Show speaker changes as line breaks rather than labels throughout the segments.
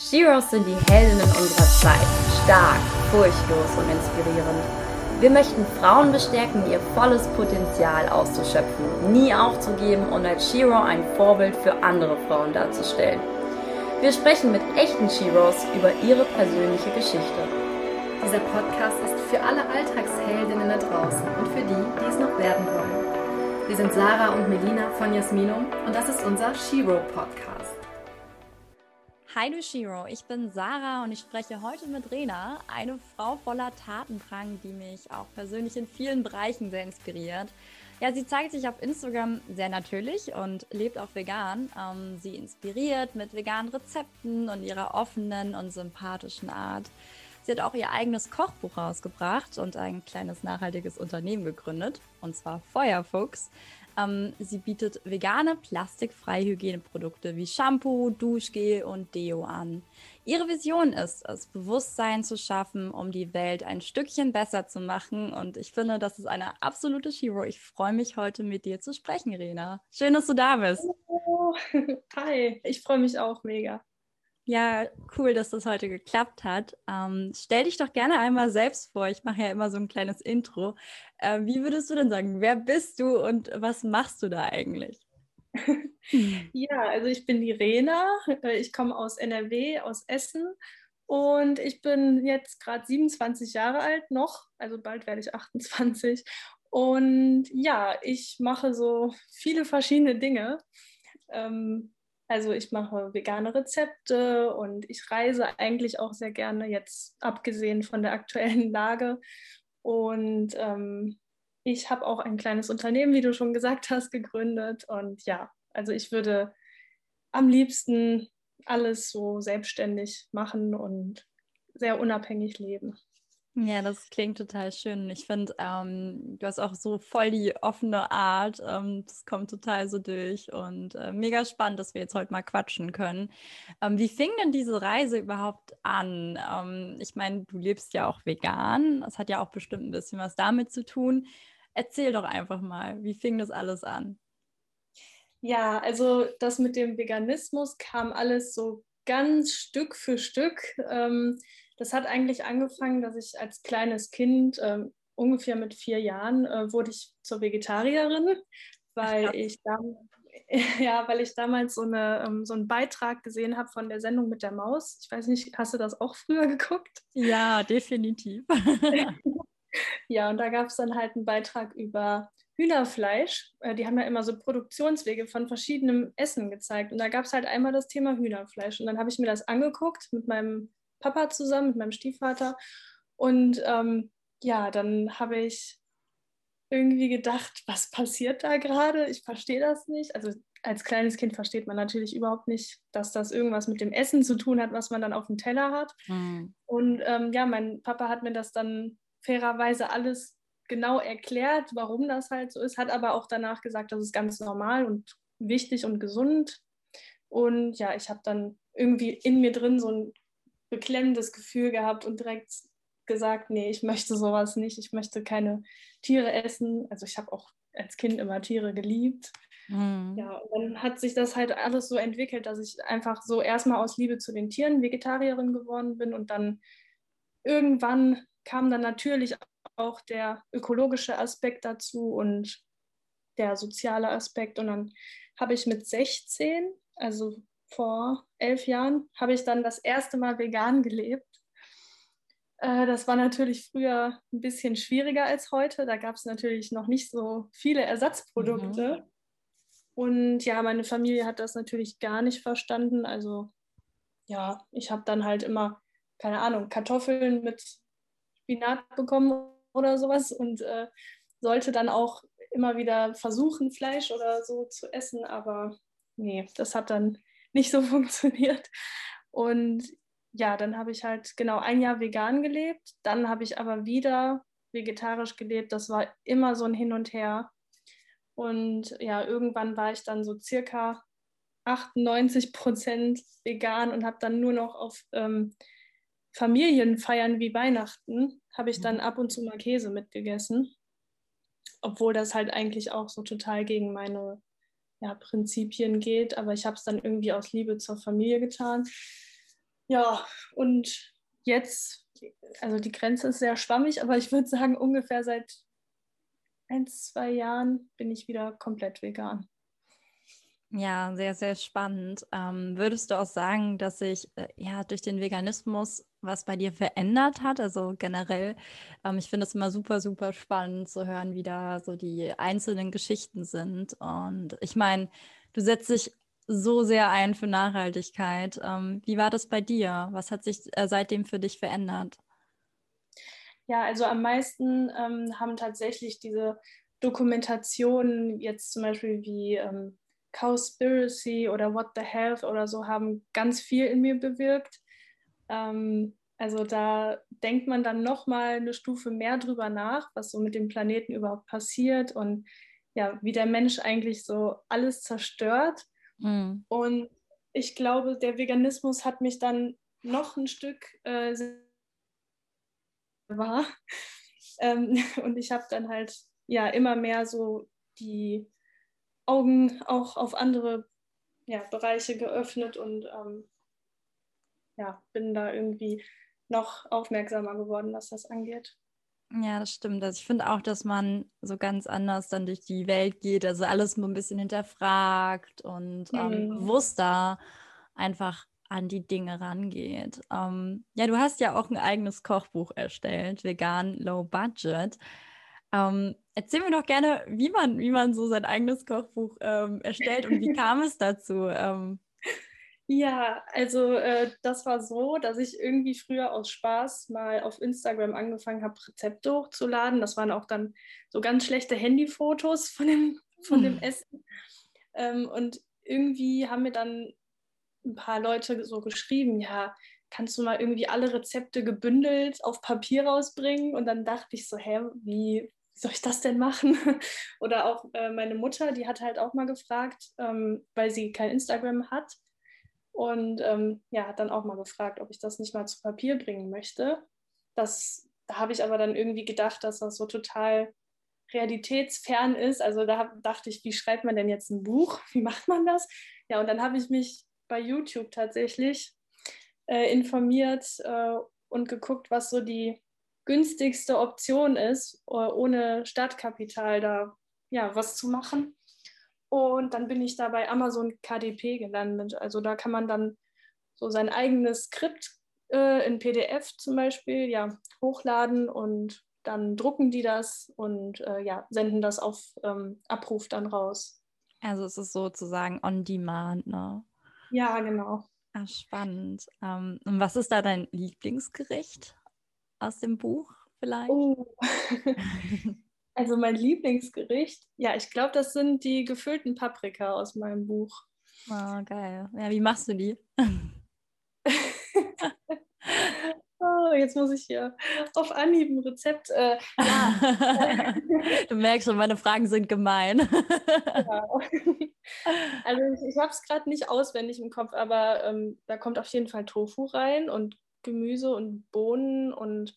Sheroes sind die Heldinnen unserer Zeit. Stark, furchtlos und inspirierend. Wir möchten Frauen bestärken, ihr volles Potenzial auszuschöpfen, nie aufzugeben und als Shero ein Vorbild für andere Frauen darzustellen. Wir sprechen mit echten Sheroes über ihre persönliche Geschichte.
Dieser Podcast ist für alle Alltagsheldinnen da draußen und für die, die es noch werden wollen. Wir sind Sarah und Melina von Jasminum und das ist unser Shero Podcast.
Hi du Shiro, ich bin Sarah und ich spreche heute mit Rena, eine Frau voller Tatendrang, die mich auch persönlich in vielen Bereichen sehr inspiriert. Ja, sie zeigt sich auf Instagram sehr natürlich und lebt auch vegan. Ähm, sie inspiriert mit veganen Rezepten und ihrer offenen und sympathischen Art. Sie hat auch ihr eigenes Kochbuch rausgebracht und ein kleines nachhaltiges Unternehmen gegründet, und zwar Feuerfuchs. Ähm, sie bietet vegane, plastikfreie Hygieneprodukte wie Shampoo, Duschgel und Deo an. Ihre Vision ist es, Bewusstsein zu schaffen, um die Welt ein Stückchen besser zu machen. Und ich finde, das ist eine absolute Hero. Ich freue mich heute mit dir zu sprechen, Rena. Schön, dass du da bist.
Oh, hi, ich freue mich auch mega.
Ja, cool, dass das heute geklappt hat. Ähm, stell dich doch gerne einmal selbst vor. Ich mache ja immer so ein kleines Intro. Äh, wie würdest du denn sagen, wer bist du und was machst du da eigentlich?
ja, also ich bin die Rena. Äh, ich komme aus NRW, aus Essen. Und ich bin jetzt gerade 27 Jahre alt noch, also bald werde ich 28. Und ja, ich mache so viele verschiedene Dinge. Ähm, also ich mache vegane Rezepte und ich reise eigentlich auch sehr gerne, jetzt abgesehen von der aktuellen Lage. Und ähm, ich habe auch ein kleines Unternehmen, wie du schon gesagt hast, gegründet. Und ja, also ich würde am liebsten alles so selbstständig machen und sehr unabhängig leben.
Ja, das klingt total schön. Ich finde, ähm, du hast auch so voll die offene Art. Ähm, das kommt total so durch und äh, mega spannend, dass wir jetzt heute mal quatschen können. Ähm, wie fing denn diese Reise überhaupt an? Ähm, ich meine, du lebst ja auch vegan. Das hat ja auch bestimmt ein bisschen was damit zu tun. Erzähl doch einfach mal, wie fing das alles an?
Ja, also das mit dem Veganismus kam alles so ganz Stück für Stück. Ähm, das hat eigentlich angefangen, dass ich als kleines Kind, äh, ungefähr mit vier Jahren, äh, wurde ich zur Vegetarierin, weil Ach, ich ja, weil ich damals so, eine, ähm, so einen Beitrag gesehen habe von der Sendung mit der Maus. Ich weiß nicht, hast du das auch früher geguckt?
Ja, definitiv.
ja, und da gab es dann halt einen Beitrag über Hühnerfleisch. Äh, die haben ja immer so Produktionswege von verschiedenem Essen gezeigt. Und da gab es halt einmal das Thema Hühnerfleisch. Und dann habe ich mir das angeguckt mit meinem Papa zusammen, mit meinem Stiefvater. Und ähm, ja, dann habe ich irgendwie gedacht, was passiert da gerade? Ich verstehe das nicht. Also als kleines Kind versteht man natürlich überhaupt nicht, dass das irgendwas mit dem Essen zu tun hat, was man dann auf dem Teller hat. Mhm. Und ähm, ja, mein Papa hat mir das dann fairerweise alles genau erklärt, warum das halt so ist, hat aber auch danach gesagt, das ist ganz normal und wichtig und gesund. Und ja, ich habe dann irgendwie in mir drin so ein beklemmendes Gefühl gehabt und direkt gesagt, nee, ich möchte sowas nicht, ich möchte keine Tiere essen. Also ich habe auch als Kind immer Tiere geliebt. Mhm. Ja, und dann hat sich das halt alles so entwickelt, dass ich einfach so erstmal aus Liebe zu den Tieren Vegetarierin geworden bin und dann irgendwann kam dann natürlich auch der ökologische Aspekt dazu und der soziale Aspekt. Und dann habe ich mit 16, also vor elf Jahren, habe ich dann das erste Mal vegan gelebt. Äh, das war natürlich früher ein bisschen schwieriger als heute. Da gab es natürlich noch nicht so viele Ersatzprodukte. Mhm. Und ja, meine Familie hat das natürlich gar nicht verstanden. Also ja, ich habe dann halt immer, keine Ahnung, Kartoffeln mit Spinat bekommen oder sowas und äh, sollte dann auch immer wieder versuchen, Fleisch oder so zu essen. Aber nee, das hat dann nicht so funktioniert. Und ja, dann habe ich halt genau ein Jahr vegan gelebt. Dann habe ich aber wieder vegetarisch gelebt. Das war immer so ein Hin und Her. Und ja, irgendwann war ich dann so circa 98 Prozent vegan und habe dann nur noch auf ähm, Familienfeiern wie Weihnachten, habe ich dann mhm. ab und zu mal Käse mitgegessen. Obwohl das halt eigentlich auch so total gegen meine ja, Prinzipien geht, aber ich habe es dann irgendwie aus Liebe zur Familie getan. Ja, und jetzt, also die Grenze ist sehr schwammig, aber ich würde sagen, ungefähr seit ein, zwei Jahren bin ich wieder komplett vegan.
Ja, sehr, sehr spannend. Ähm, würdest du auch sagen, dass sich äh, ja durch den Veganismus was bei dir verändert hat? Also generell, ähm, ich finde es immer super, super spannend zu hören, wie da so die einzelnen Geschichten sind. Und ich meine, du setzt dich so sehr ein für Nachhaltigkeit. Ähm, wie war das bei dir? Was hat sich äh, seitdem für dich verändert?
Ja, also am meisten ähm, haben tatsächlich diese Dokumentationen, jetzt zum Beispiel wie ähm, Cowspiracy oder What the Health oder so haben ganz viel in mir bewirkt. Ähm, also da denkt man dann noch mal eine Stufe mehr drüber nach, was so mit dem Planeten überhaupt passiert und ja, wie der Mensch eigentlich so alles zerstört. Mhm. Und ich glaube, der Veganismus hat mich dann noch ein Stück äh, war. Ähm, und ich habe dann halt ja immer mehr so die Augen auch auf andere ja, Bereiche geöffnet und ähm, ja, bin da irgendwie noch aufmerksamer geworden, was das angeht.
Ja, das stimmt. Also ich finde auch, dass man so ganz anders dann durch die Welt geht, also alles mal ein bisschen hinterfragt und ähm, mhm. bewusster einfach an die Dinge rangeht. Ähm, ja, du hast ja auch ein eigenes Kochbuch erstellt, vegan low budget. Ähm, erzähl mir doch gerne, wie man, wie man so sein eigenes Kochbuch ähm, erstellt und wie kam es dazu?
Ja, also äh, das war so, dass ich irgendwie früher aus Spaß mal auf Instagram angefangen habe, Rezepte hochzuladen. Das waren auch dann so ganz schlechte Handyfotos von dem, von dem hm. Essen. Ähm, und irgendwie haben mir dann ein paar Leute so geschrieben, ja, kannst du mal irgendwie alle Rezepte gebündelt auf Papier rausbringen? Und dann dachte ich so, hä, wie, soll ich das denn machen? Oder auch äh, meine Mutter, die hat halt auch mal gefragt, ähm, weil sie kein Instagram hat. Und ähm, ja, hat dann auch mal gefragt, ob ich das nicht mal zu Papier bringen möchte. Das, da habe ich aber dann irgendwie gedacht, dass das so total realitätsfern ist. Also da dachte ich, wie schreibt man denn jetzt ein Buch? Wie macht man das? Ja, und dann habe ich mich bei YouTube tatsächlich äh, informiert äh, und geguckt, was so die günstigste Option ist, äh, ohne Startkapital da ja, was zu machen. Und dann bin ich da bei Amazon KDP gelandet. Also da kann man dann so sein eigenes Skript äh, in PDF zum Beispiel ja, hochladen und dann drucken die das und äh, ja, senden das auf ähm, Abruf dann raus.
Also es ist sozusagen on demand, ne?
Ja, genau.
Ah, spannend. Ähm, und was ist da dein Lieblingsgericht? aus dem Buch vielleicht? Oh.
also mein Lieblingsgericht, ja, ich glaube, das sind die gefüllten Paprika aus meinem Buch.
Oh, geil. Ja, wie machst du die?
oh, jetzt muss ich hier auf Anhieb ein Rezept. Äh,
ja. du merkst schon, meine Fragen sind gemein. ja.
Also ich, ich habe es gerade nicht auswendig im Kopf, aber ähm, da kommt auf jeden Fall Tofu rein und Gemüse und Bohnen und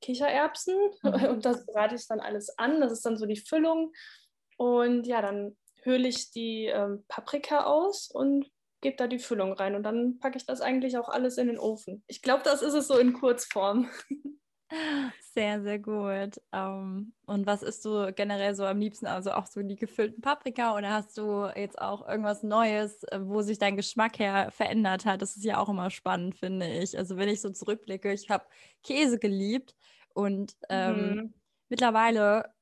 Kichererbsen mhm. und das brate ich dann alles an. Das ist dann so die Füllung. Und ja, dann höhle ich die ähm, Paprika aus und gebe da die Füllung rein. Und dann packe ich das eigentlich auch alles in den Ofen. Ich glaube, das ist es so in Kurzform.
Sehr, sehr gut. Um, ähm, und was isst du generell so am liebsten? Also auch so die gefüllten Paprika oder hast du jetzt auch irgendwas Neues, äh, wo sich dein Geschmack her verändert hat? Das ist ja auch immer spannend, finde ich. Also wenn ich so zurückblicke, ich habe Käse geliebt und ähm, mhm. mittlerweile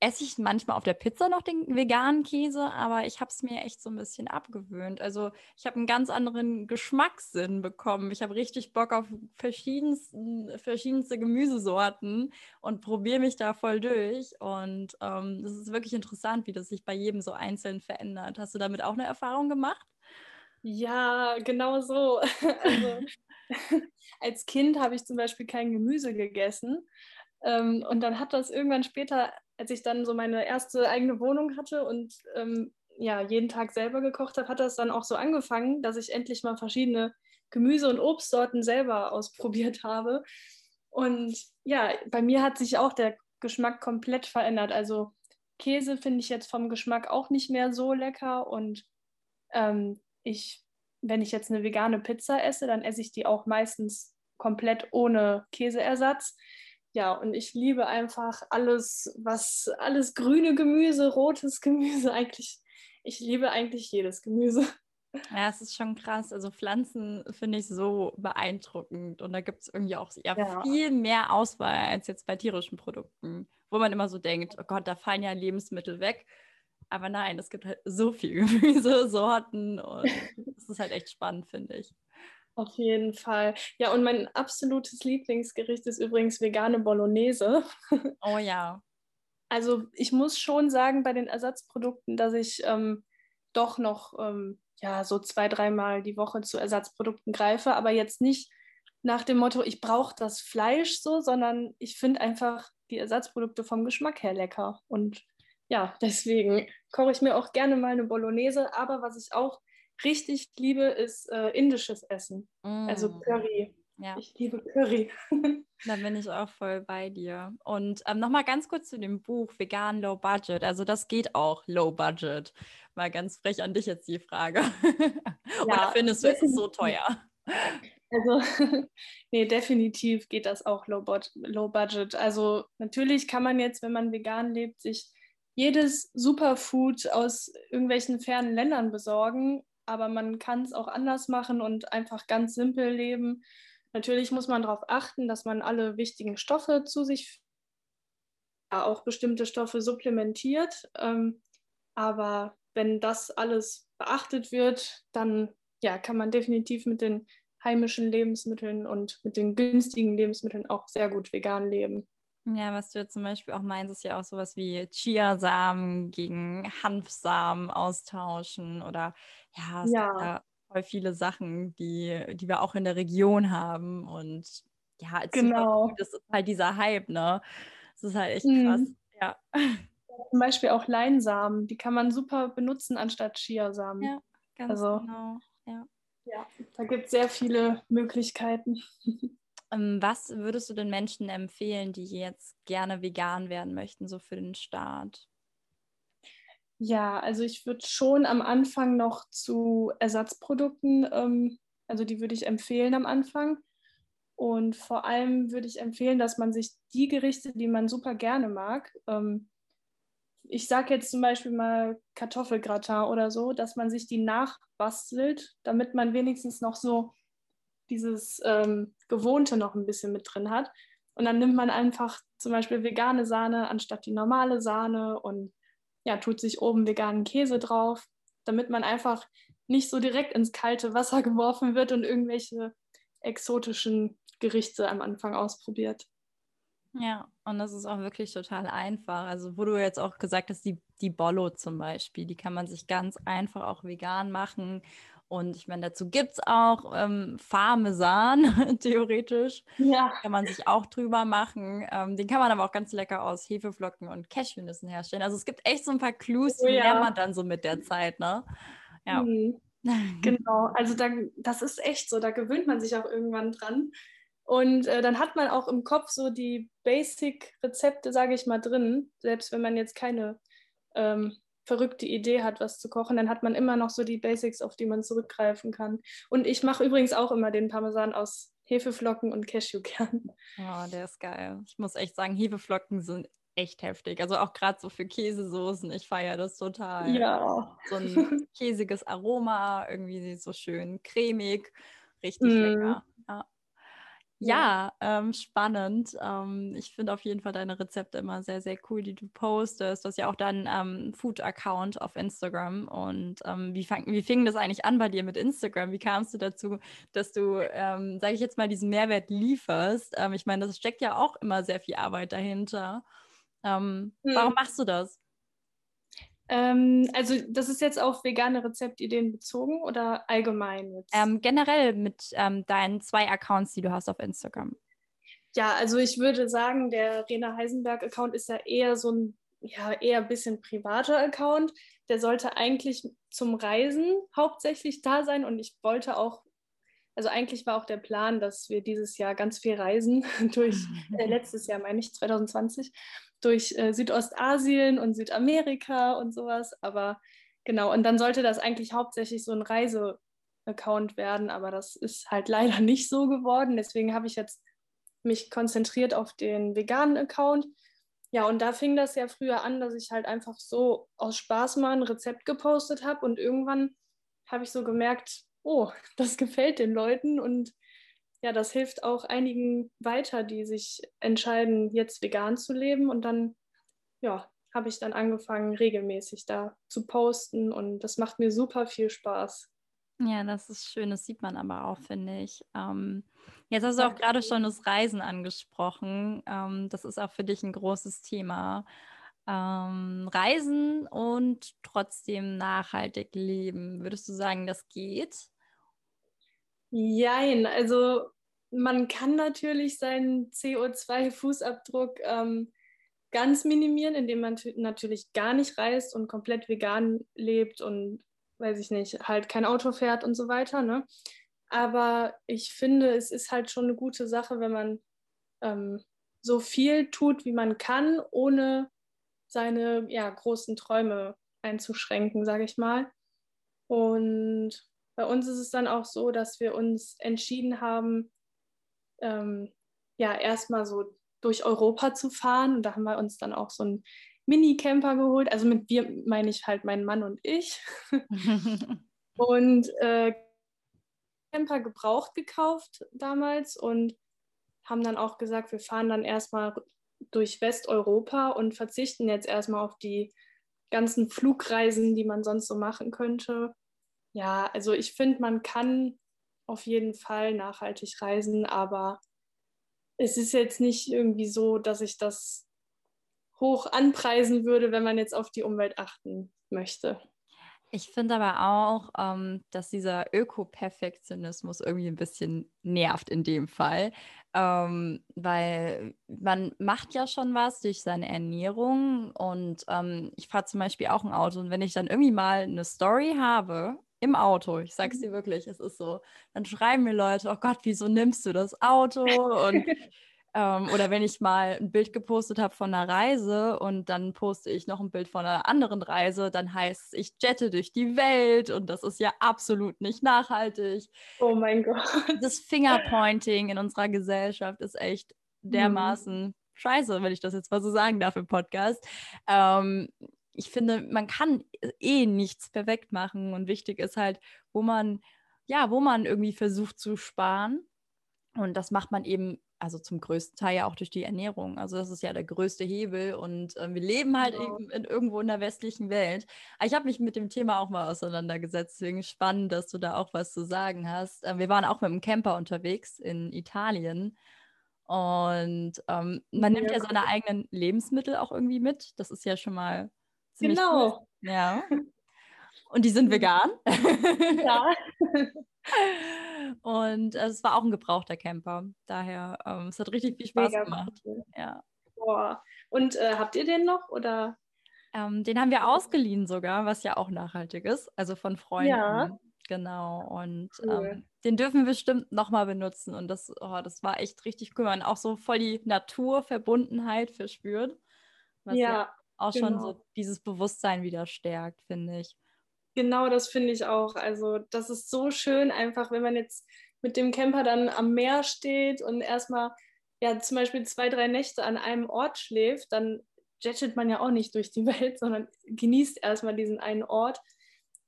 esse ich manchmal auf der Pizza noch den veganen Käse, aber ich habe es mir echt so ein bisschen abgewöhnt. Also ich habe einen ganz anderen Geschmackssinn bekommen. Ich habe richtig Bock auf verschiedenste Gemüsesorten und probiere mich da voll durch. Und ähm, das ist wirklich interessant, wie das sich bei jedem so einzeln verändert. Hast du damit auch eine Erfahrung gemacht?
Ja, genau so. Also, als Kind habe ich zum Beispiel kein Gemüse gegessen. Ähm, und dann hat das irgendwann später als ich dann so meine erste eigene Wohnung hatte und ähm, ja, jeden Tag selber gekocht habe, hat das dann auch so angefangen, dass ich endlich mal verschiedene Gemüse- und Obstsorten selber ausprobiert habe. Und ja, bei mir hat sich auch der Geschmack komplett verändert. Also Käse finde ich jetzt vom Geschmack auch nicht mehr so lecker und ähm, ich wenn ich jetzt eine vegane Pizza esse, dann esse ich die auch meistens komplett ohne Käseersatz. Ja, und ich liebe einfach alles, was alles grüne Gemüse, rotes Gemüse, eigentlich, ich liebe eigentlich jedes Gemüse.
Ja, es ist schon krass. Also Pflanzen finde ich so beeindruckend. Und da gibt es irgendwie auch ja, ja, viel mehr Auswahl als jetzt bei tierischen Produkten, wo man immer so denkt, oh Gott, da fallen ja Lebensmittel weg. Aber nein, es gibt halt so viel Gemüse, Sorten und es ist halt echt spannend, finde ich.
Auf jeden Fall. Ja, und mein absolutes Lieblingsgericht ist übrigens vegane Bolognese.
Oh ja.
Also ich muss schon sagen, bei den Ersatzprodukten, dass ich ähm, doch noch ähm, ja, so zwei, dreimal die Woche zu Ersatzprodukten greife, aber jetzt nicht nach dem Motto, ich brauche das Fleisch so, sondern ich finde einfach die Ersatzprodukte vom Geschmack her lecker. Und ja, deswegen koche ich mir auch gerne mal eine Bolognese. Aber was ich auch richtig liebe, ist äh, indisches Essen. Mm. Also Curry. Ja. Ich liebe Curry.
da bin ich auch voll bei dir. Und ähm, nochmal ganz kurz zu dem Buch Vegan Low Budget. Also das geht auch Low Budget. Mal ganz frech an dich jetzt die Frage. Ja, Oder findest du, es ist so teuer?
Also, nee, definitiv geht das auch low, low budget. Also natürlich kann man jetzt, wenn man vegan lebt, sich jedes Superfood aus irgendwelchen fernen Ländern besorgen, aber man kann es auch anders machen und einfach ganz simpel leben. Natürlich muss man darauf achten, dass man alle wichtigen Stoffe zu sich, auch bestimmte Stoffe supplementiert. Ähm, aber wenn das alles beachtet wird, dann ja, kann man definitiv mit den heimischen Lebensmitteln und mit den günstigen Lebensmitteln auch sehr gut vegan leben.
Ja, was du jetzt zum Beispiel auch meinst, ist ja auch sowas wie Chiasamen gegen Hanfsamen austauschen oder ja, es ja. gibt ja voll viele Sachen, die, die wir auch in der Region haben und ja, genau. das ist halt dieser Hype, ne? Das ist halt echt krass, mhm. ja.
Zum Beispiel auch Leinsamen, die kann man super benutzen anstatt Chiasamen.
Ja, ganz also, genau, ja.
Ja, da gibt es sehr viele Möglichkeiten.
Ähm, was würdest du den Menschen empfehlen, die jetzt gerne vegan werden möchten, so für den Start?
Ja, also ich würde schon am Anfang noch zu Ersatzprodukten, ähm, also die würde ich empfehlen am Anfang. Und vor allem würde ich empfehlen, dass man sich die Gerichte, die man super gerne mag, ähm, ich sage jetzt zum Beispiel mal Kartoffelgratin oder so, dass man sich die nachbastelt, damit man wenigstens noch so dieses ähm, Gewohnte noch ein bisschen mit drin hat. Und dann nimmt man einfach zum Beispiel vegane Sahne anstatt die normale Sahne und ja, tut sich oben veganen Käse drauf, damit man einfach nicht so direkt ins kalte Wasser geworfen wird und irgendwelche exotischen Gerichte am Anfang ausprobiert.
Ja, und das ist auch wirklich total einfach. Also, wo du jetzt auch gesagt hast, die, die Bollo zum Beispiel, die kann man sich ganz einfach auch vegan machen. Und ich meine, dazu gibt es auch ähm, Parmesan, theoretisch. Ja. Kann man sich auch drüber machen. Ähm, den kann man aber auch ganz lecker aus Hefeflocken und Cashewnüssen herstellen. Also es gibt echt so ein paar Clues, die oh, ja. lernt man dann so mit der Zeit, ne?
Ja. Mhm. Genau, also da, das ist echt so, da gewöhnt man sich auch irgendwann dran. Und äh, dann hat man auch im Kopf so die Basic-Rezepte, sage ich mal, drin. Selbst wenn man jetzt keine ähm, verrückte Idee hat, was zu kochen, dann hat man immer noch so die Basics, auf die man zurückgreifen kann. Und ich mache übrigens auch immer den Parmesan aus Hefeflocken und Cashewkernen.
Oh, der ist geil. Ich muss echt sagen, Hefeflocken sind echt heftig. Also auch gerade so für Käsesoßen. Ich feiere das total.
Ja.
So ein käsiges Aroma, irgendwie so schön cremig, richtig mm. lecker. Ja. Ähm, spannend. Ähm, ich finde auf jeden Fall deine Rezepte immer sehr, sehr cool, die du postest. Du hast ja auch deinen ähm, Food-Account auf Instagram. Und ähm, wie, fang, wie fing das eigentlich an bei dir mit Instagram? Wie kamst du dazu, dass du, ähm, sage ich jetzt mal, diesen Mehrwert lieferst? Ähm, ich meine, das steckt ja auch immer sehr viel Arbeit dahinter. Hm. Warum machst du das?
Ähm, also das ist jetzt auf vegane Rezeptideen bezogen oder allgemein?
Jetzt? Ähm, generell mit ähm, deinen zwei Accounts, die du hast auf Instagram.
Ja, also ich würde sagen, der Rena Heisenberg-Account ist ja eher so ein, ja, eher ein bisschen privater Account. Der sollte eigentlich zum Reisen hauptsächlich da sein und ich wollte auch also eigentlich war auch der Plan, dass wir dieses Jahr ganz viel reisen, durch äh, letztes Jahr meine ich, 2020 durch äh, Südostasien und Südamerika und sowas. Aber genau, und dann sollte das eigentlich hauptsächlich so ein Reise, Account werden, aber das ist halt leider nicht so geworden. Deswegen habe ich jetzt mich konzentriert auf den veganen Account. Ja, und da fing das ja früher an, dass ich halt einfach so aus Spaß mal ein Rezept gepostet habe und irgendwann habe ich so gemerkt, oh, das gefällt den Leuten und ja, das hilft auch einigen weiter, die sich entscheiden, jetzt vegan zu leben und dann, ja, habe ich dann angefangen, regelmäßig da zu posten und das macht mir super viel Spaß.
Ja, das ist schön, das sieht man aber auch, finde ich. Ähm, jetzt hast du auch gerade schon das Reisen angesprochen. Ähm, das ist auch für dich ein großes Thema. Ähm, Reisen und trotzdem nachhaltig leben. Würdest du sagen, das geht?
Jein, also man kann natürlich seinen CO2-Fußabdruck ähm, ganz minimieren, indem man natürlich gar nicht reist und komplett vegan lebt und weiß ich nicht, halt kein Auto fährt und so weiter. Ne? Aber ich finde, es ist halt schon eine gute Sache, wenn man ähm, so viel tut, wie man kann, ohne seine ja, großen Träume einzuschränken, sage ich mal. Und bei uns ist es dann auch so, dass wir uns entschieden haben, ähm, ja, erstmal so durch Europa zu fahren. Und da haben wir uns dann auch so ein Mini-Camper geholt. Also mit wir meine ich halt meinen Mann und ich. und äh, Camper gebraucht gekauft damals und haben dann auch gesagt, wir fahren dann erstmal durch Westeuropa und verzichten jetzt erstmal auf die ganzen Flugreisen, die man sonst so machen könnte. Ja, also ich finde, man kann auf jeden Fall nachhaltig reisen, aber es ist jetzt nicht irgendwie so, dass ich das hoch anpreisen würde, wenn man jetzt auf die Umwelt achten möchte.
Ich finde aber auch, ähm, dass dieser Öko-Perfektionismus irgendwie ein bisschen nervt in dem Fall, ähm, weil man macht ja schon was durch seine Ernährung und ähm, ich fahre zum Beispiel auch ein Auto und wenn ich dann irgendwie mal eine Story habe im Auto, ich sag's mhm. dir wirklich, es ist so, dann schreiben mir Leute, oh Gott, wieso nimmst du das Auto und ähm, oder wenn ich mal ein Bild gepostet habe von einer Reise und dann poste ich noch ein Bild von einer anderen Reise, dann heißt es, ich jette durch die Welt und das ist ja absolut nicht nachhaltig.
Oh mein Gott.
Das Fingerpointing in unserer Gesellschaft ist echt mhm. dermaßen mhm. scheiße, wenn ich das jetzt mal so sagen darf im Podcast. Ähm, ich finde, man kann eh nichts perfekt machen und wichtig ist halt, wo man, ja, wo man irgendwie versucht zu sparen. Und das macht man eben also zum größten Teil ja auch durch die Ernährung. Also das ist ja der größte Hebel und äh, wir leben halt genau. eben in, irgendwo in der westlichen Welt. Aber ich habe mich mit dem Thema auch mal auseinandergesetzt, deswegen spannend, dass du da auch was zu sagen hast. Äh, wir waren auch mit einem Camper unterwegs in Italien und ähm, man nimmt ja, ja seine eigenen Lebensmittel auch irgendwie mit. Das ist ja schon mal
Genau.
Cool. Ja. Und die sind vegan.
Ja.
Und äh, es war auch ein gebrauchter Camper. Daher, ähm, es hat richtig viel Spaß Mega gemacht. Cool. Ja.
Boah. Und äh, habt ihr den noch oder?
Ähm, den haben wir ausgeliehen sogar, was ja auch nachhaltig ist, also von Freunden. Ja. Genau. Und cool. ähm, den dürfen wir bestimmt nochmal benutzen. Und das, oh, das war echt richtig cool. Man auch so voll die Naturverbundenheit verspürt. Was ja, ja auch genau. schon so dieses Bewusstsein wieder stärkt, finde ich.
Genau, das finde ich auch. Also das ist so schön, einfach wenn man jetzt mit dem Camper dann am Meer steht und erstmal ja zum Beispiel zwei, drei Nächte an einem Ort schläft, dann jettet man ja auch nicht durch die Welt, sondern genießt erstmal diesen einen Ort.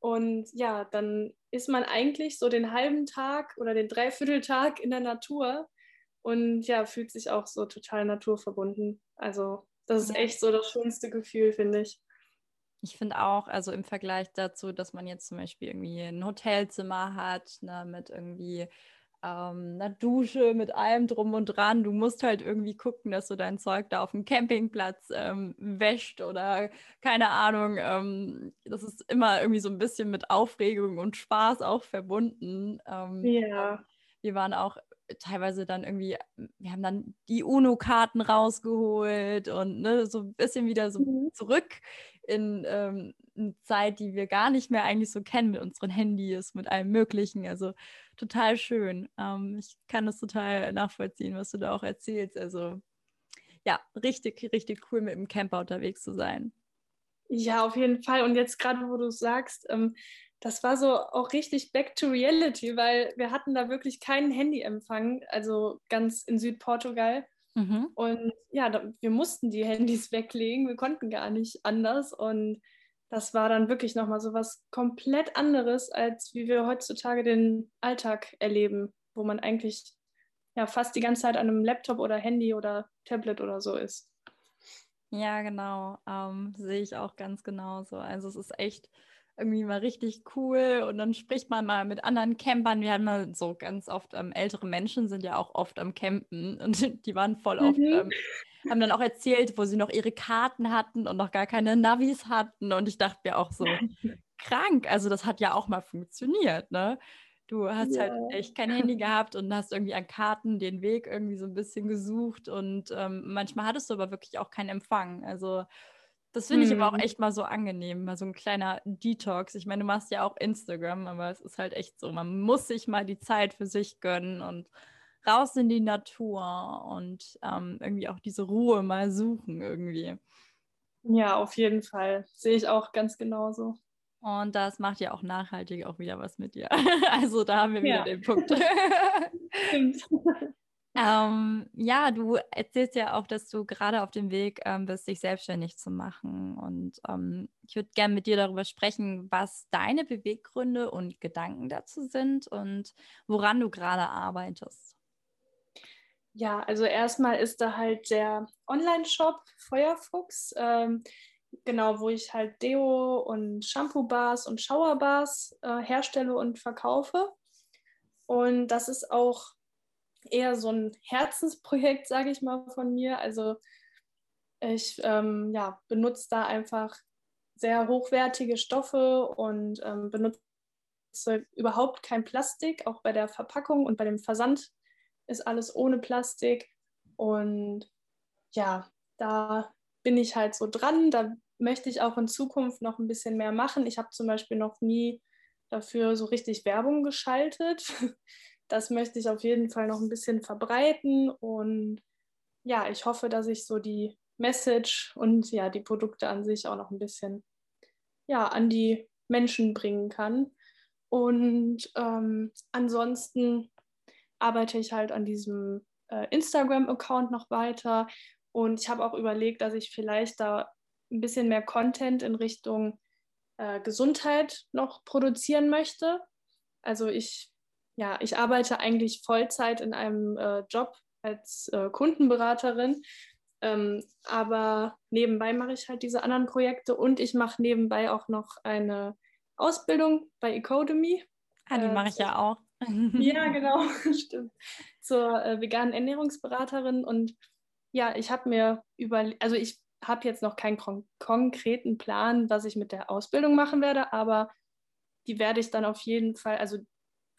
Und ja, dann ist man eigentlich so den halben Tag oder den Dreivierteltag in der Natur und ja, fühlt sich auch so total naturverbunden. Also das ist echt so das schönste Gefühl, finde ich.
Ich finde auch, also im Vergleich dazu, dass man jetzt zum Beispiel irgendwie ein Hotelzimmer hat, ne, mit irgendwie ähm, einer Dusche, mit allem drum und dran. Du musst halt irgendwie gucken, dass du dein Zeug da auf dem Campingplatz ähm, wäscht oder keine Ahnung. Ähm, das ist immer irgendwie so ein bisschen mit Aufregung und Spaß auch verbunden. Ähm,
ja.
Wir waren auch teilweise dann irgendwie, wir haben dann die UNO-Karten rausgeholt und ne, so ein bisschen wieder so mhm. zurück in ähm, eine Zeit, die wir gar nicht mehr eigentlich so kennen mit unseren Handys, mit allem Möglichen. Also total schön. Ähm, ich kann das total nachvollziehen, was du da auch erzählst. Also ja, richtig, richtig cool mit dem Camper unterwegs zu sein.
Ja, auf jeden Fall. Und jetzt gerade, wo du sagst, ähm, das war so auch richtig back to reality, weil wir hatten da wirklich keinen Handyempfang, also ganz in Südportugal. Mhm. Und ja, da, wir mussten die Handys weglegen, wir konnten gar nicht anders. Und das war dann wirklich nochmal so was komplett anderes, als wie wir heutzutage den Alltag erleben, wo man eigentlich ja fast die ganze Zeit an einem Laptop oder Handy oder Tablet oder so ist.
Ja, genau. Ähm, sehe ich auch ganz genauso. Also es ist echt irgendwie mal richtig cool und dann spricht man mal mit anderen Campern. Wir haben mal so ganz oft, ähm, ältere Menschen sind ja auch oft am Campen und die waren voll oft, mhm. ähm, haben dann auch erzählt, wo sie noch ihre Karten hatten und noch gar keine Navis hatten und ich dachte mir auch so, krank, also das hat ja auch mal funktioniert, ne? Du hast halt ja. halt echt kein Handy gehabt und hast irgendwie an Karten den Weg irgendwie so ein bisschen gesucht und ähm, manchmal hattest du aber wirklich auch keinen Empfang. Also das finde ich aber auch mhm. echt mal so angenehm, mal so ein kleiner Detox. Ich meine, du machst ja auch Instagram, aber es ist halt echt so, man muss sich mal die Zeit für sich gönnen und raus in die Natur und ähm, irgendwie auch diese Ruhe mal suchen irgendwie.
Ja, auf jeden Fall. Sehe ich auch ganz genauso.
Und das macht ja auch nachhaltig auch wieder was mit dir. Also da haben wir wieder ja. den Punkt. Ähm, ja, du erzählst ja auch, dass du gerade auf dem Weg ähm, bist, dich selbstständig zu machen. Und ähm, ich würde gerne mit dir darüber sprechen, was deine Beweggründe und Gedanken dazu sind und woran du gerade arbeitest.
Ja, also erstmal ist da halt der Online-Shop Feuerfuchs, ähm, genau, wo ich halt Deo und Shampoo-Bars und Shower-Bars äh, herstelle und verkaufe. Und das ist auch eher so ein Herzensprojekt, sage ich mal, von mir. Also ich ähm, ja, benutze da einfach sehr hochwertige Stoffe und ähm, benutze überhaupt kein Plastik. Auch bei der Verpackung und bei dem Versand ist alles ohne Plastik. Und ja, da bin ich halt so dran. Da möchte ich auch in Zukunft noch ein bisschen mehr machen. Ich habe zum Beispiel noch nie dafür so richtig Werbung geschaltet. das möchte ich auf jeden Fall noch ein bisschen verbreiten und ja, ich hoffe, dass ich so die Message und ja, die Produkte an sich auch noch ein bisschen ja, an die Menschen bringen kann. Und ähm, ansonsten arbeite ich halt an diesem äh, Instagram-Account noch weiter. Und ich habe auch überlegt, dass ich vielleicht da ein bisschen mehr Content in Richtung äh, Gesundheit noch produzieren möchte. Also ich ja, ich arbeite eigentlich Vollzeit in einem äh, Job als äh, Kundenberaterin. Ähm, aber nebenbei mache ich halt diese anderen Projekte und ich mache nebenbei auch noch eine Ausbildung bei Ecodemy.
Ah, die mache ich ja auch.
ja, genau, stimmt. Zur äh, veganen Ernährungsberaterin. Und ja, ich habe mir über, also ich habe jetzt noch keinen kon konkreten Plan, was ich mit der Ausbildung machen werde, aber die werde ich dann auf jeden Fall, also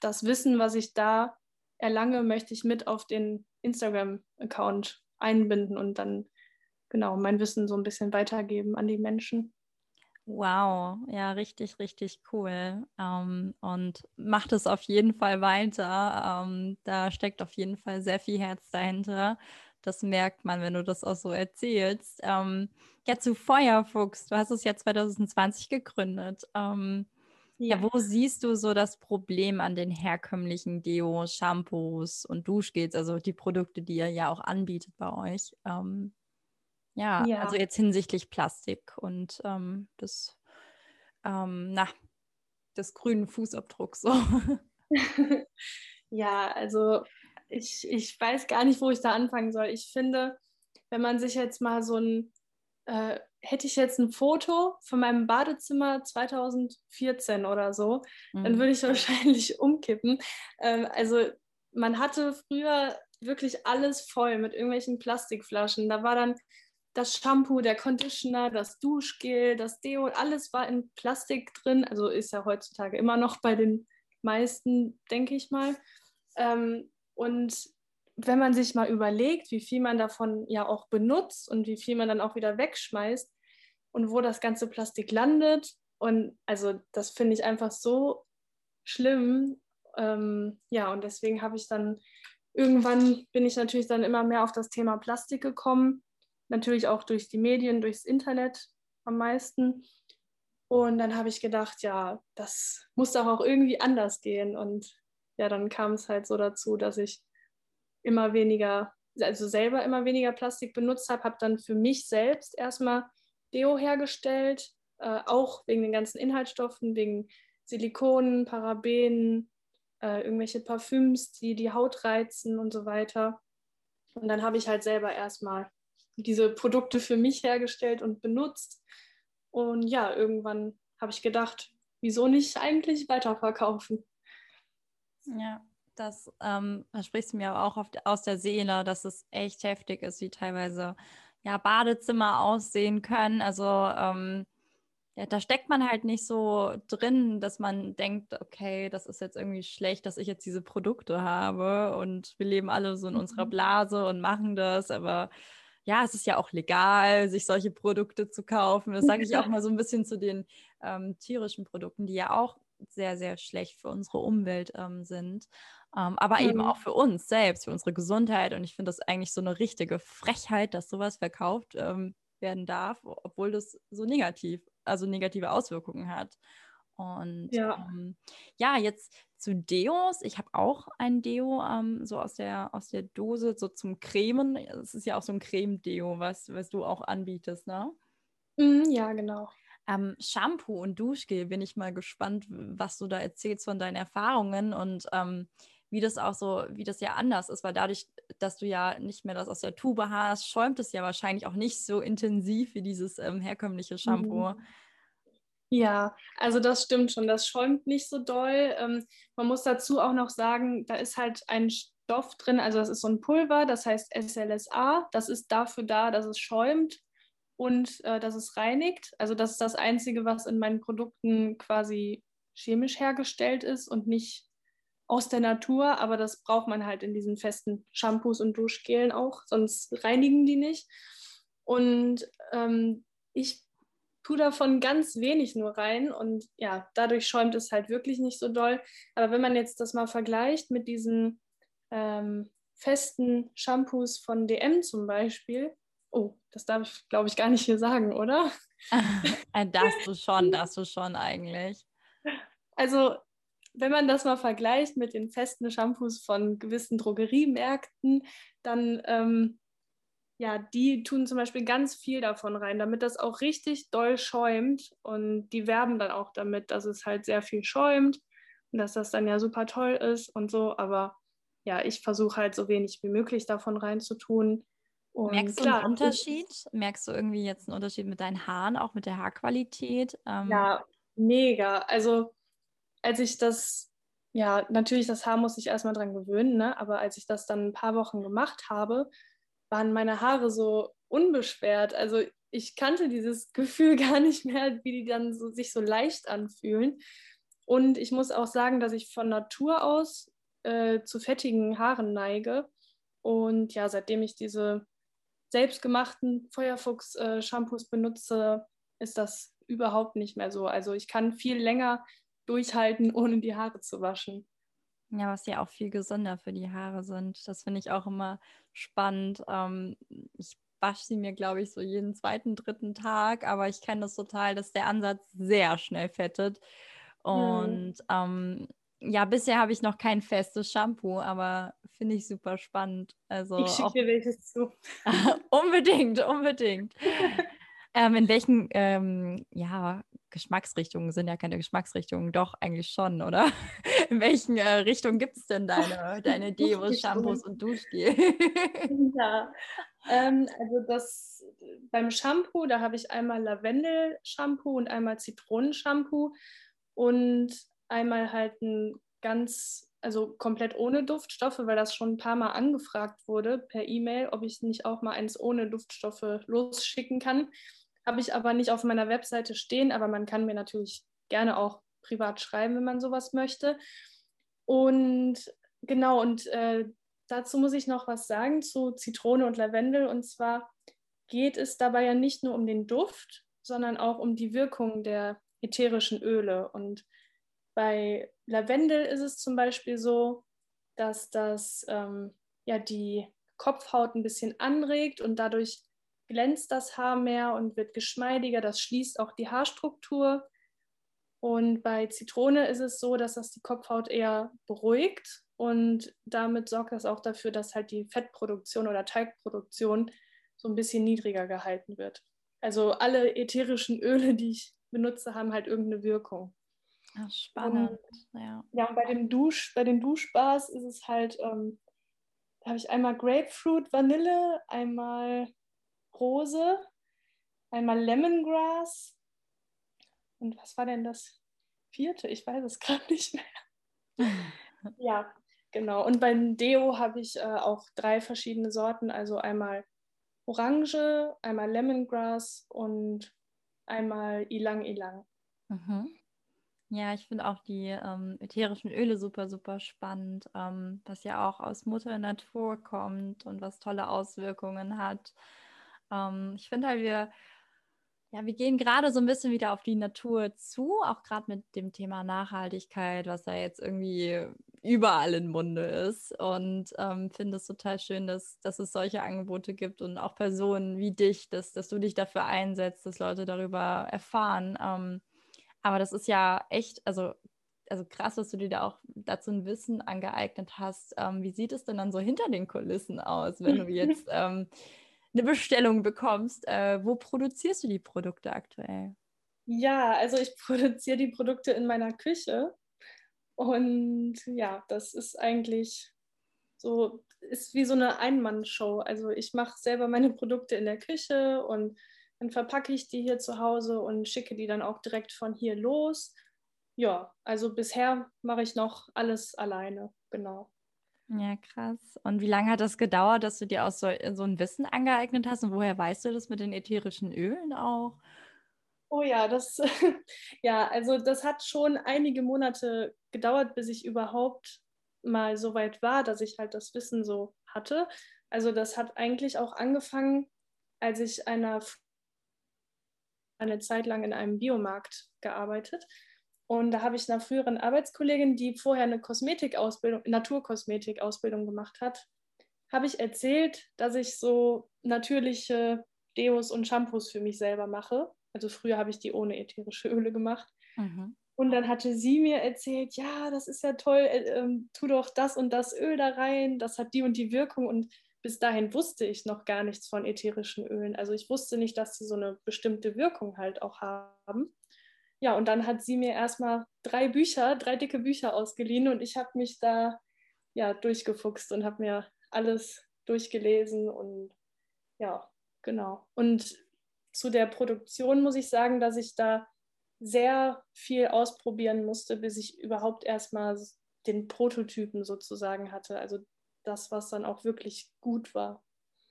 das Wissen, was ich da erlange, möchte ich mit auf den Instagram-Account einbinden und dann genau mein Wissen so ein bisschen weitergeben an die Menschen.
Wow, ja, richtig, richtig cool. Ähm, und macht es auf jeden Fall weiter. Ähm, da steckt auf jeden Fall sehr viel Herz dahinter. Das merkt man, wenn du das auch so erzählst. Ähm, ja, zu Feuerfuchs, du hast es ja 2020 gegründet. Ähm, ja. ja, wo siehst du so das Problem an den herkömmlichen Deos, Shampoos und Duschgels, also die Produkte, die ihr ja auch anbietet bei euch? Ähm, ja, ja, also jetzt hinsichtlich Plastik und ähm, des, ähm, na, des grünen Fußabdrucks. So.
ja, also ich, ich weiß gar nicht, wo ich da anfangen soll. Ich finde, wenn man sich jetzt mal so ein äh, hätte ich jetzt ein Foto von meinem Badezimmer 2014 oder so, mhm. dann würde ich wahrscheinlich umkippen. Ähm, also man hatte früher wirklich alles voll mit irgendwelchen Plastikflaschen. Da war dann das Shampoo, der Conditioner, das Duschgel, das Deo, alles war in Plastik drin. Also ist ja heutzutage immer noch bei den meisten, denke ich mal. Ähm, und wenn man sich mal überlegt, wie viel man davon ja auch benutzt und wie viel man dann auch wieder wegschmeißt und wo das ganze Plastik landet. Und also das finde ich einfach so schlimm. Ähm, ja, und deswegen habe ich dann irgendwann bin ich natürlich dann immer mehr auf das Thema Plastik gekommen. Natürlich auch durch die Medien, durchs Internet am meisten. Und dann habe ich gedacht, ja, das muss doch auch irgendwie anders gehen. Und ja, dann kam es halt so dazu, dass ich immer weniger, also selber immer weniger Plastik benutzt habe, habe dann für mich selbst erstmal Deo hergestellt, äh, auch wegen den ganzen Inhaltsstoffen, wegen Silikonen, Parabenen, äh, irgendwelche Parfüms, die die Haut reizen und so weiter. Und dann habe ich halt selber erstmal diese Produkte für mich hergestellt und benutzt. Und ja, irgendwann habe ich gedacht, wieso nicht eigentlich weiterverkaufen?
Ja, das ähm, sprichst du mir auch auf, aus der Seele, dass es echt heftig ist, wie teilweise ja, Badezimmer aussehen können. Also ähm, ja, da steckt man halt nicht so drin, dass man denkt, okay, das ist jetzt irgendwie schlecht, dass ich jetzt diese Produkte habe und wir leben alle so in unserer mhm. Blase und machen das, aber ja, es ist ja auch legal, sich solche Produkte zu kaufen. Das sage ich auch mal so ein bisschen zu den ähm, tierischen Produkten, die ja auch sehr, sehr schlecht für unsere Umwelt ähm, sind, ähm, aber mhm. eben auch für uns selbst, für unsere Gesundheit. Und ich finde das eigentlich so eine richtige Frechheit, dass sowas verkauft ähm, werden darf, obwohl das so negativ, also negative Auswirkungen hat. Und ja, ähm, ja jetzt zu Deos. Ich habe auch ein Deo ähm, so aus der, aus der Dose, so zum Cremen. Es ist ja auch so ein Creme-Deo, was, was du auch anbietest, ne?
Mm, ja, genau.
Ähm, Shampoo und Duschgel bin ich mal gespannt, was du da erzählst von deinen Erfahrungen und ähm, wie das auch so, wie das ja anders ist, weil dadurch, dass du ja nicht mehr das aus der Tube hast, schäumt es ja wahrscheinlich auch nicht so intensiv wie dieses ähm, herkömmliche Shampoo.
Mhm. Ja, also das stimmt schon, das schäumt nicht so doll. Ähm, man muss dazu auch noch sagen, da ist halt ein Stoff drin, also das ist so ein Pulver, das heißt SLSA, das ist dafür da, dass es schäumt und äh, dass es reinigt. Also das ist das Einzige, was in meinen Produkten quasi chemisch hergestellt ist und nicht aus der Natur, aber das braucht man halt in diesen festen Shampoos und Duschgelen auch, sonst reinigen die nicht. Und ähm, ich tue davon ganz wenig nur rein und ja, dadurch schäumt es halt wirklich nicht so doll. Aber wenn man jetzt das mal vergleicht mit diesen ähm, festen Shampoos von DM zum Beispiel, oh, das darf ich, glaube ich, gar nicht hier sagen, oder?
Äh, darfst du schon, darfst du schon eigentlich.
Also wenn man das mal vergleicht mit den festen Shampoos von gewissen Drogeriemärkten, dann ähm, ja, die tun zum Beispiel ganz viel davon rein, damit das auch richtig doll schäumt. Und die werben dann auch damit, dass es halt sehr viel schäumt und dass das dann ja super toll ist und so. Aber ja, ich versuche halt so wenig wie möglich davon reinzutun.
Und Merkst du einen Unterschied? Merkst du irgendwie jetzt einen Unterschied mit deinen Haaren, auch mit der Haarqualität?
Ähm, ja, mega. Also als ich das, ja, natürlich, das Haar muss ich erstmal dran gewöhnen, ne? aber als ich das dann ein paar Wochen gemacht habe, waren meine Haare so unbeschwert. Also ich kannte dieses Gefühl gar nicht mehr, wie die dann so, sich so leicht anfühlen. Und ich muss auch sagen, dass ich von Natur aus äh, zu fettigen Haaren neige. Und ja, seitdem ich diese selbstgemachten Feuerfuchs-Shampoos äh, benutze, ist das überhaupt nicht mehr so. Also ich kann viel länger durchhalten, ohne die Haare zu waschen.
Ja, was ja auch viel gesünder für die Haare sind. Das finde ich auch immer spannend. Ähm, ich wasche sie mir, glaube ich, so jeden zweiten, dritten Tag, aber ich kenne das total, dass der Ansatz sehr schnell fettet. Und mhm. ähm, ja, bisher habe ich noch kein festes Shampoo, aber finde ich super spannend. Also
ich schicke dir welches zu.
unbedingt, unbedingt. ähm, in welchen ähm, ja, Geschmacksrichtungen sind ja keine Geschmacksrichtungen, doch eigentlich schon, oder? In welchen äh, Richtungen gibt es denn deine, deine Deos, Shampoos und Duschgel?
ja, ähm, also das beim Shampoo, da habe ich einmal Lavendel-Shampoo und einmal Zitronenshampoo und einmal halt ein ganz, also komplett ohne Duftstoffe, weil das schon ein paar Mal angefragt wurde per E-Mail, ob ich nicht auch mal eins ohne Duftstoffe losschicken kann. Habe ich aber nicht auf meiner Webseite stehen, aber man kann mir natürlich gerne auch privat schreiben, wenn man sowas möchte. Und genau, und äh, dazu muss ich noch was sagen zu Zitrone und Lavendel. Und zwar geht es dabei ja nicht nur um den Duft, sondern auch um die Wirkung der ätherischen Öle. Und bei Lavendel ist es zum Beispiel so, dass das ähm, ja die Kopfhaut ein bisschen anregt und dadurch glänzt das Haar mehr und wird geschmeidiger. Das schließt auch die Haarstruktur. Und bei Zitrone ist es so, dass das die Kopfhaut eher beruhigt und damit sorgt das auch dafür, dass halt die Fettproduktion oder Teigproduktion so ein bisschen niedriger gehalten wird. Also alle ätherischen Öle, die ich benutze, haben halt irgendeine Wirkung.
Ach, spannend. Und, ja.
ja, und bei, dem Dusch, bei den Duschbars ist es halt, ähm, da habe ich einmal Grapefruit, Vanille, einmal Rose, einmal Lemongrass. Und was war denn das vierte? Ich weiß es gerade nicht mehr. ja, genau. Und beim Deo habe ich äh, auch drei verschiedene Sorten. Also einmal Orange, einmal Lemongrass und einmal Ilang Ilang.
Mhm. Ja, ich finde auch die ähm, ätherischen Öle super, super spannend, ähm, was ja auch aus Mutter Natur kommt und was tolle Auswirkungen hat. Ähm, ich finde halt, wir, ja, wir gehen gerade so ein bisschen wieder auf die Natur zu, auch gerade mit dem Thema Nachhaltigkeit, was ja jetzt irgendwie überall im Munde ist. Und ähm, finde es total schön, dass, dass es solche Angebote gibt und auch Personen wie dich, dass, dass du dich dafür einsetzt, dass Leute darüber erfahren. Ähm, aber das ist ja echt, also also krass, dass du dir da auch dazu ein Wissen angeeignet hast. Ähm, wie sieht es denn dann so hinter den Kulissen aus, wenn du jetzt ähm, eine Bestellung bekommst. Äh, wo produzierst du die Produkte aktuell?
Ja, also ich produziere die Produkte in meiner Küche. Und ja, das ist eigentlich so, ist wie so eine Einmannshow. Also ich mache selber meine Produkte in der Küche und dann verpacke ich die hier zu Hause und schicke die dann auch direkt von hier los. Ja, also bisher mache ich noch alles alleine, genau.
Ja, krass. Und wie lange hat das gedauert, dass du dir auch so, so ein Wissen angeeignet hast? Und woher weißt du das mit den ätherischen Ölen auch?
Oh ja, das, ja, also das hat schon einige Monate gedauert, bis ich überhaupt mal so weit war, dass ich halt das Wissen so hatte. Also das hat eigentlich auch angefangen, als ich einer eine Zeit lang in einem Biomarkt gearbeitet und da habe ich einer früheren Arbeitskollegin, die vorher eine Kosmetikausbildung, Naturkosmetikausbildung gemacht hat, habe ich erzählt, dass ich so natürliche Deos und Shampoos für mich selber mache. Also früher habe ich die ohne ätherische Öle gemacht. Mhm. Und dann hatte sie mir erzählt, ja, das ist ja toll, äh, äh, tu doch das und das Öl da rein, das hat die und die Wirkung. Und bis dahin wusste ich noch gar nichts von ätherischen Ölen. Also ich wusste nicht, dass sie so eine bestimmte Wirkung halt auch haben. Ja, und dann hat sie mir erstmal drei Bücher, drei dicke Bücher ausgeliehen und ich habe mich da ja durchgefuchst und habe mir alles durchgelesen und ja, genau. Und zu der Produktion muss ich sagen, dass ich da sehr viel ausprobieren musste, bis ich überhaupt erstmal den Prototypen sozusagen hatte. Also das, was dann auch wirklich gut war.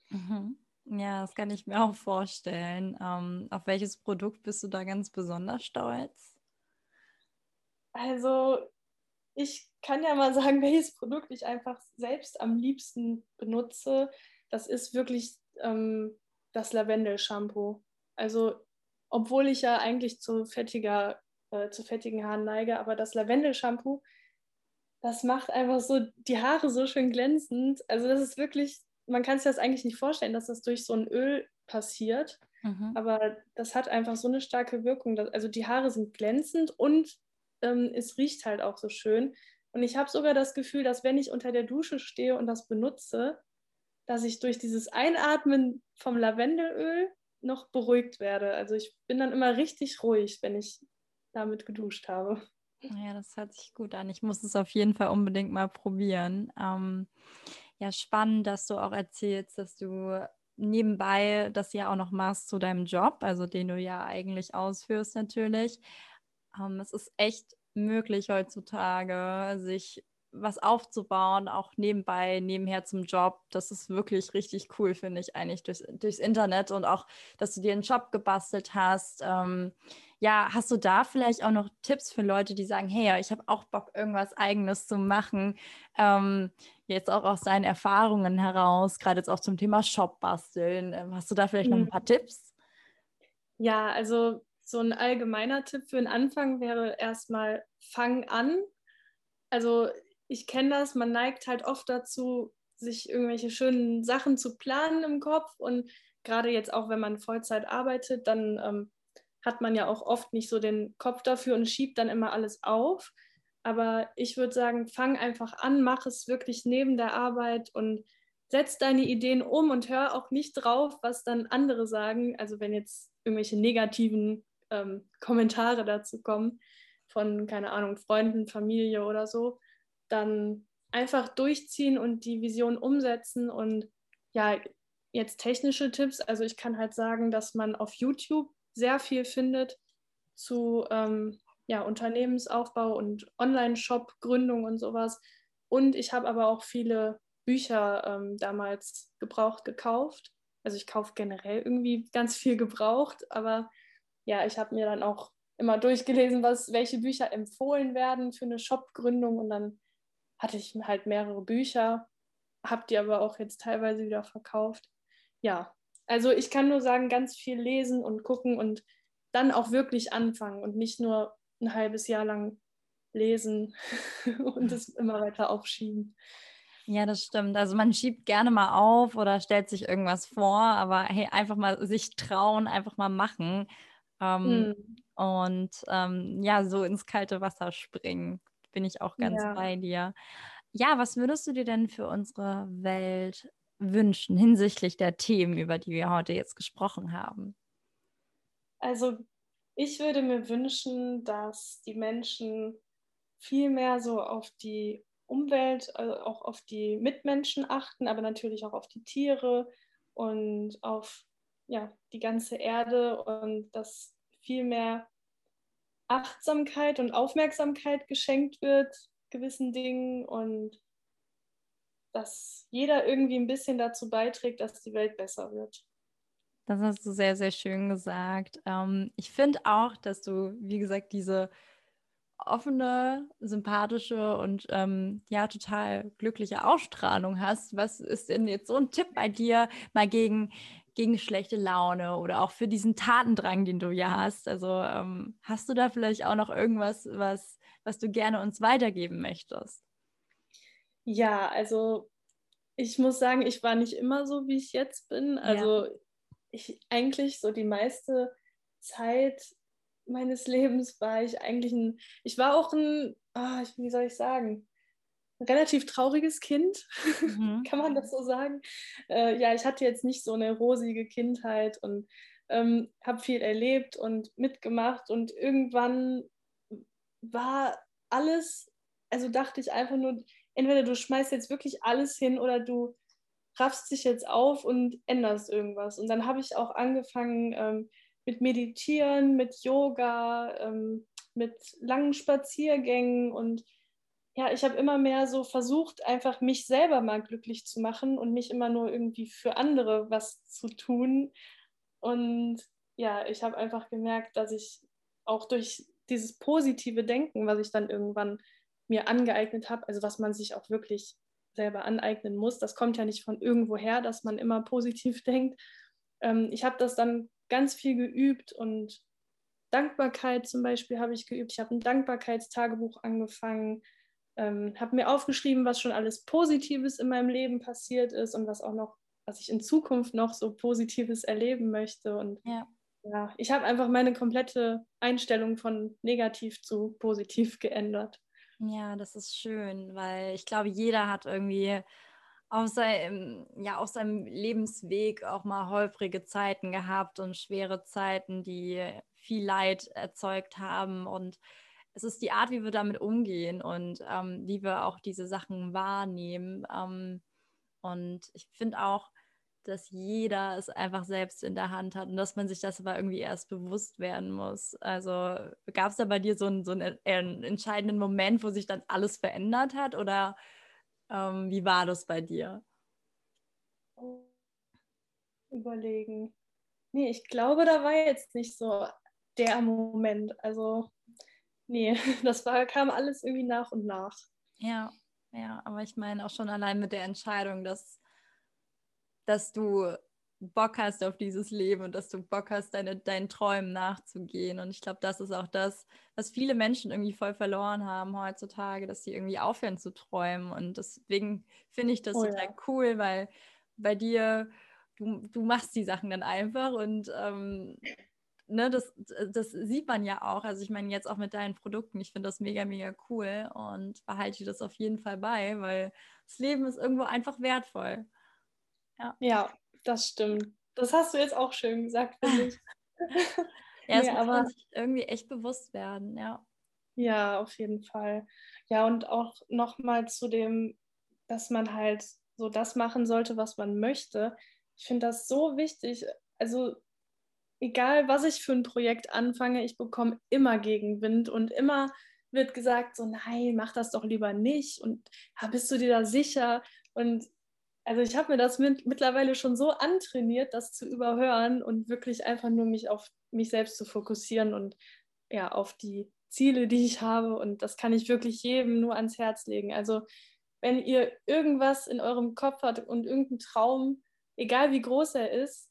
Mhm. Ja, das kann ich mir auch vorstellen. Ähm, auf welches Produkt bist du da ganz besonders stolz?
Also, ich kann ja mal sagen, welches Produkt ich einfach selbst am liebsten benutze. Das ist wirklich ähm, das Lavendel-Shampoo. Also, obwohl ich ja eigentlich zu, fettiger, äh, zu fettigen Haaren neige, aber das Lavendel-Shampoo, das macht einfach so die Haare so schön glänzend. Also, das ist wirklich man kann sich das eigentlich nicht vorstellen, dass das durch so ein Öl passiert. Mhm. Aber das hat einfach so eine starke Wirkung. Dass, also die Haare sind glänzend und ähm, es riecht halt auch so schön. Und ich habe sogar das Gefühl, dass wenn ich unter der Dusche stehe und das benutze, dass ich durch dieses Einatmen vom Lavendelöl noch beruhigt werde. Also ich bin dann immer richtig ruhig, wenn ich damit geduscht habe.
Ja, das hört sich gut an. Ich muss es auf jeden Fall unbedingt mal probieren. Ähm, ja, spannend, dass du auch erzählst, dass du nebenbei das ja auch noch machst zu deinem Job, also den du ja eigentlich ausführst natürlich. Ähm, es ist echt möglich heutzutage, sich was aufzubauen, auch nebenbei, nebenher zum Job. Das ist wirklich richtig cool, finde ich eigentlich durchs, durchs Internet und auch, dass du dir einen Job gebastelt hast. Ähm, ja, hast du da vielleicht auch noch Tipps für Leute, die sagen, hey, ich habe auch Bock, irgendwas Eigenes zu machen? Ähm, jetzt auch aus deinen Erfahrungen heraus, gerade jetzt auch zum Thema Shop basteln. Ähm, hast du da vielleicht noch ein mhm. paar Tipps?
Ja, also so ein allgemeiner Tipp für den Anfang wäre erstmal, fang an. Also ich kenne das, man neigt halt oft dazu, sich irgendwelche schönen Sachen zu planen im Kopf und gerade jetzt auch, wenn man Vollzeit arbeitet, dann ähm, hat man ja auch oft nicht so den Kopf dafür und schiebt dann immer alles auf. Aber ich würde sagen, fang einfach an, mach es wirklich neben der Arbeit und setz deine Ideen um und hör auch nicht drauf, was dann andere sagen. Also wenn jetzt irgendwelche negativen ähm, Kommentare dazu kommen von, keine Ahnung, Freunden, Familie oder so, dann einfach durchziehen und die Vision umsetzen und ja, jetzt technische Tipps. Also ich kann halt sagen, dass man auf YouTube sehr viel findet zu ähm, ja, Unternehmensaufbau und Online-Shop-Gründung und sowas. Und ich habe aber auch viele Bücher ähm, damals gebraucht gekauft. Also ich kaufe generell irgendwie ganz viel gebraucht, aber ja, ich habe mir dann auch immer durchgelesen, was, welche Bücher empfohlen werden für eine Shop-Gründung und dann hatte ich halt mehrere Bücher, habe die aber auch jetzt teilweise wieder verkauft. Ja, also ich kann nur sagen, ganz viel lesen und gucken und dann auch wirklich anfangen und nicht nur ein halbes Jahr lang lesen und es immer weiter aufschieben.
Ja, das stimmt. Also man schiebt gerne mal auf oder stellt sich irgendwas vor, aber hey, einfach mal sich trauen, einfach mal machen. Ähm, hm. Und ähm, ja, so ins kalte Wasser springen. Bin ich auch ganz ja. bei dir. Ja, was würdest du dir denn für unsere Welt wünschen hinsichtlich der Themen, über die wir heute jetzt gesprochen haben?
Also ich würde mir wünschen, dass die Menschen viel mehr so auf die Umwelt, also auch auf die Mitmenschen achten, aber natürlich auch auf die Tiere und auf ja, die ganze Erde und dass viel mehr Achtsamkeit und Aufmerksamkeit geschenkt wird gewissen Dingen und dass jeder irgendwie ein bisschen dazu beiträgt, dass die Welt besser wird.
Das hast du sehr, sehr schön gesagt. Ähm, ich finde auch, dass du, wie gesagt, diese offene, sympathische und ähm, ja, total glückliche Ausstrahlung hast. Was ist denn jetzt so ein Tipp bei dir, mal gegen, gegen schlechte Laune oder auch für diesen Tatendrang, den du ja hast? Also ähm, hast du da vielleicht auch noch irgendwas, was, was du gerne uns weitergeben möchtest?
Ja, also ich muss sagen, ich war nicht immer so, wie ich jetzt bin. Also ja. Ich eigentlich so die meiste Zeit meines Lebens war ich eigentlich ein, ich war auch ein, ah, wie soll ich sagen, ein relativ trauriges Kind, mhm. kann man das so sagen? Äh, ja, ich hatte jetzt nicht so eine rosige Kindheit und ähm, habe viel erlebt und mitgemacht und irgendwann war alles, also dachte ich einfach nur, entweder du schmeißt jetzt wirklich alles hin oder du raffst dich jetzt auf und änderst irgendwas. Und dann habe ich auch angefangen ähm, mit Meditieren, mit Yoga, ähm, mit langen Spaziergängen und ja, ich habe immer mehr so versucht, einfach mich selber mal glücklich zu machen und nicht immer nur irgendwie für andere was zu tun. Und ja, ich habe einfach gemerkt, dass ich auch durch dieses positive Denken, was ich dann irgendwann mir angeeignet habe, also was man sich auch wirklich selber aneignen muss. Das kommt ja nicht von irgendwo her, dass man immer positiv denkt. Ähm, ich habe das dann ganz viel geübt und Dankbarkeit zum Beispiel habe ich geübt. Ich habe ein Dankbarkeitstagebuch angefangen, ähm, habe mir aufgeschrieben, was schon alles Positives in meinem Leben passiert ist und was auch noch, was ich in Zukunft noch so Positives erleben möchte. Und ja, ja ich habe einfach meine komplette Einstellung von negativ zu positiv geändert.
Ja, das ist schön, weil ich glaube, jeder hat irgendwie auf seinem, ja, auf seinem Lebensweg auch mal holprige Zeiten gehabt und schwere Zeiten, die viel Leid erzeugt haben. Und es ist die Art, wie wir damit umgehen und ähm, wie wir auch diese Sachen wahrnehmen. Ähm, und ich finde auch, dass jeder es einfach selbst in der Hand hat und dass man sich das aber irgendwie erst bewusst werden muss. Also gab es da bei dir so einen, so einen, einen, entscheidenden Moment, wo sich dann alles verändert hat oder ähm, wie war das bei dir?
Überlegen. Nee, ich glaube, da war jetzt nicht so der Moment. Also, nee, das war, kam alles irgendwie nach und nach.
Ja, ja, aber ich meine auch schon allein mit der Entscheidung, dass dass du Bock hast auf dieses Leben und dass du Bock hast, deine, deinen Träumen nachzugehen. Und ich glaube, das ist auch das, was viele Menschen irgendwie voll verloren haben heutzutage, dass sie irgendwie aufhören zu träumen. Und deswegen finde ich das oh, total ja. cool, weil bei dir du, du machst die Sachen dann einfach und ähm, ne, das, das sieht man ja auch. Also ich meine jetzt auch mit deinen Produkten, ich finde das mega, mega cool und behalte das auf jeden Fall bei, weil das Leben ist irgendwo einfach wertvoll.
Ja, ja das stimmt. Das hast du jetzt auch schön gesagt, finde ich.
ja, es nee, muss aber, man sich irgendwie echt bewusst werden, ja.
Ja, auf jeden Fall. Ja, und auch nochmal zu dem, dass man halt so das machen sollte, was man möchte. Ich finde das so wichtig. Also egal, was ich für ein Projekt anfange, ich bekomme immer Gegenwind und immer wird gesagt, so nein, mach das doch lieber nicht und ja, bist du dir da sicher? Und also ich habe mir das mit, mittlerweile schon so antrainiert, das zu überhören und wirklich einfach nur mich auf mich selbst zu fokussieren und ja, auf die Ziele, die ich habe. Und das kann ich wirklich jedem nur ans Herz legen. Also wenn ihr irgendwas in eurem Kopf habt und irgendeinen Traum, egal wie groß er ist,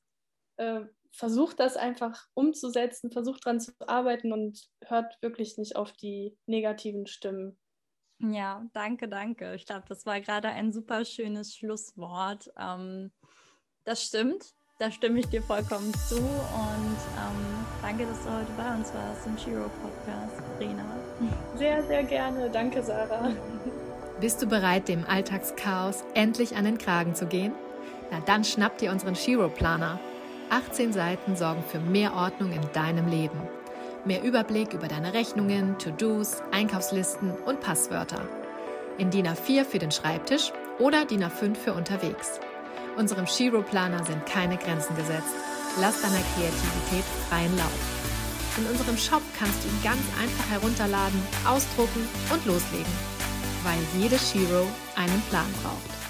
äh, versucht das einfach umzusetzen, versucht daran zu arbeiten und hört wirklich nicht auf die negativen Stimmen.
Ja, danke, danke. Ich glaube, das war gerade ein super schönes Schlusswort. Ähm, das stimmt, da stimme ich dir vollkommen zu und ähm, danke, dass du heute bei uns warst im Shiro Podcast, Rena.
Sehr, sehr gerne. Danke, Sarah.
Bist du bereit, dem Alltagschaos endlich an den Kragen zu gehen? Na dann schnapp dir unseren Shiro Planer. 18 Seiten sorgen für mehr Ordnung in deinem Leben. Mehr Überblick über deine Rechnungen, To-Dos, Einkaufslisten und Passwörter. In DIN A4 für den Schreibtisch oder DIN A5 für unterwegs. Unserem Shiro-Planer sind keine Grenzen gesetzt. Lass deiner Kreativität freien Lauf. In unserem Shop kannst du ihn ganz einfach herunterladen, ausdrucken und loslegen. Weil jede Shiro einen Plan braucht.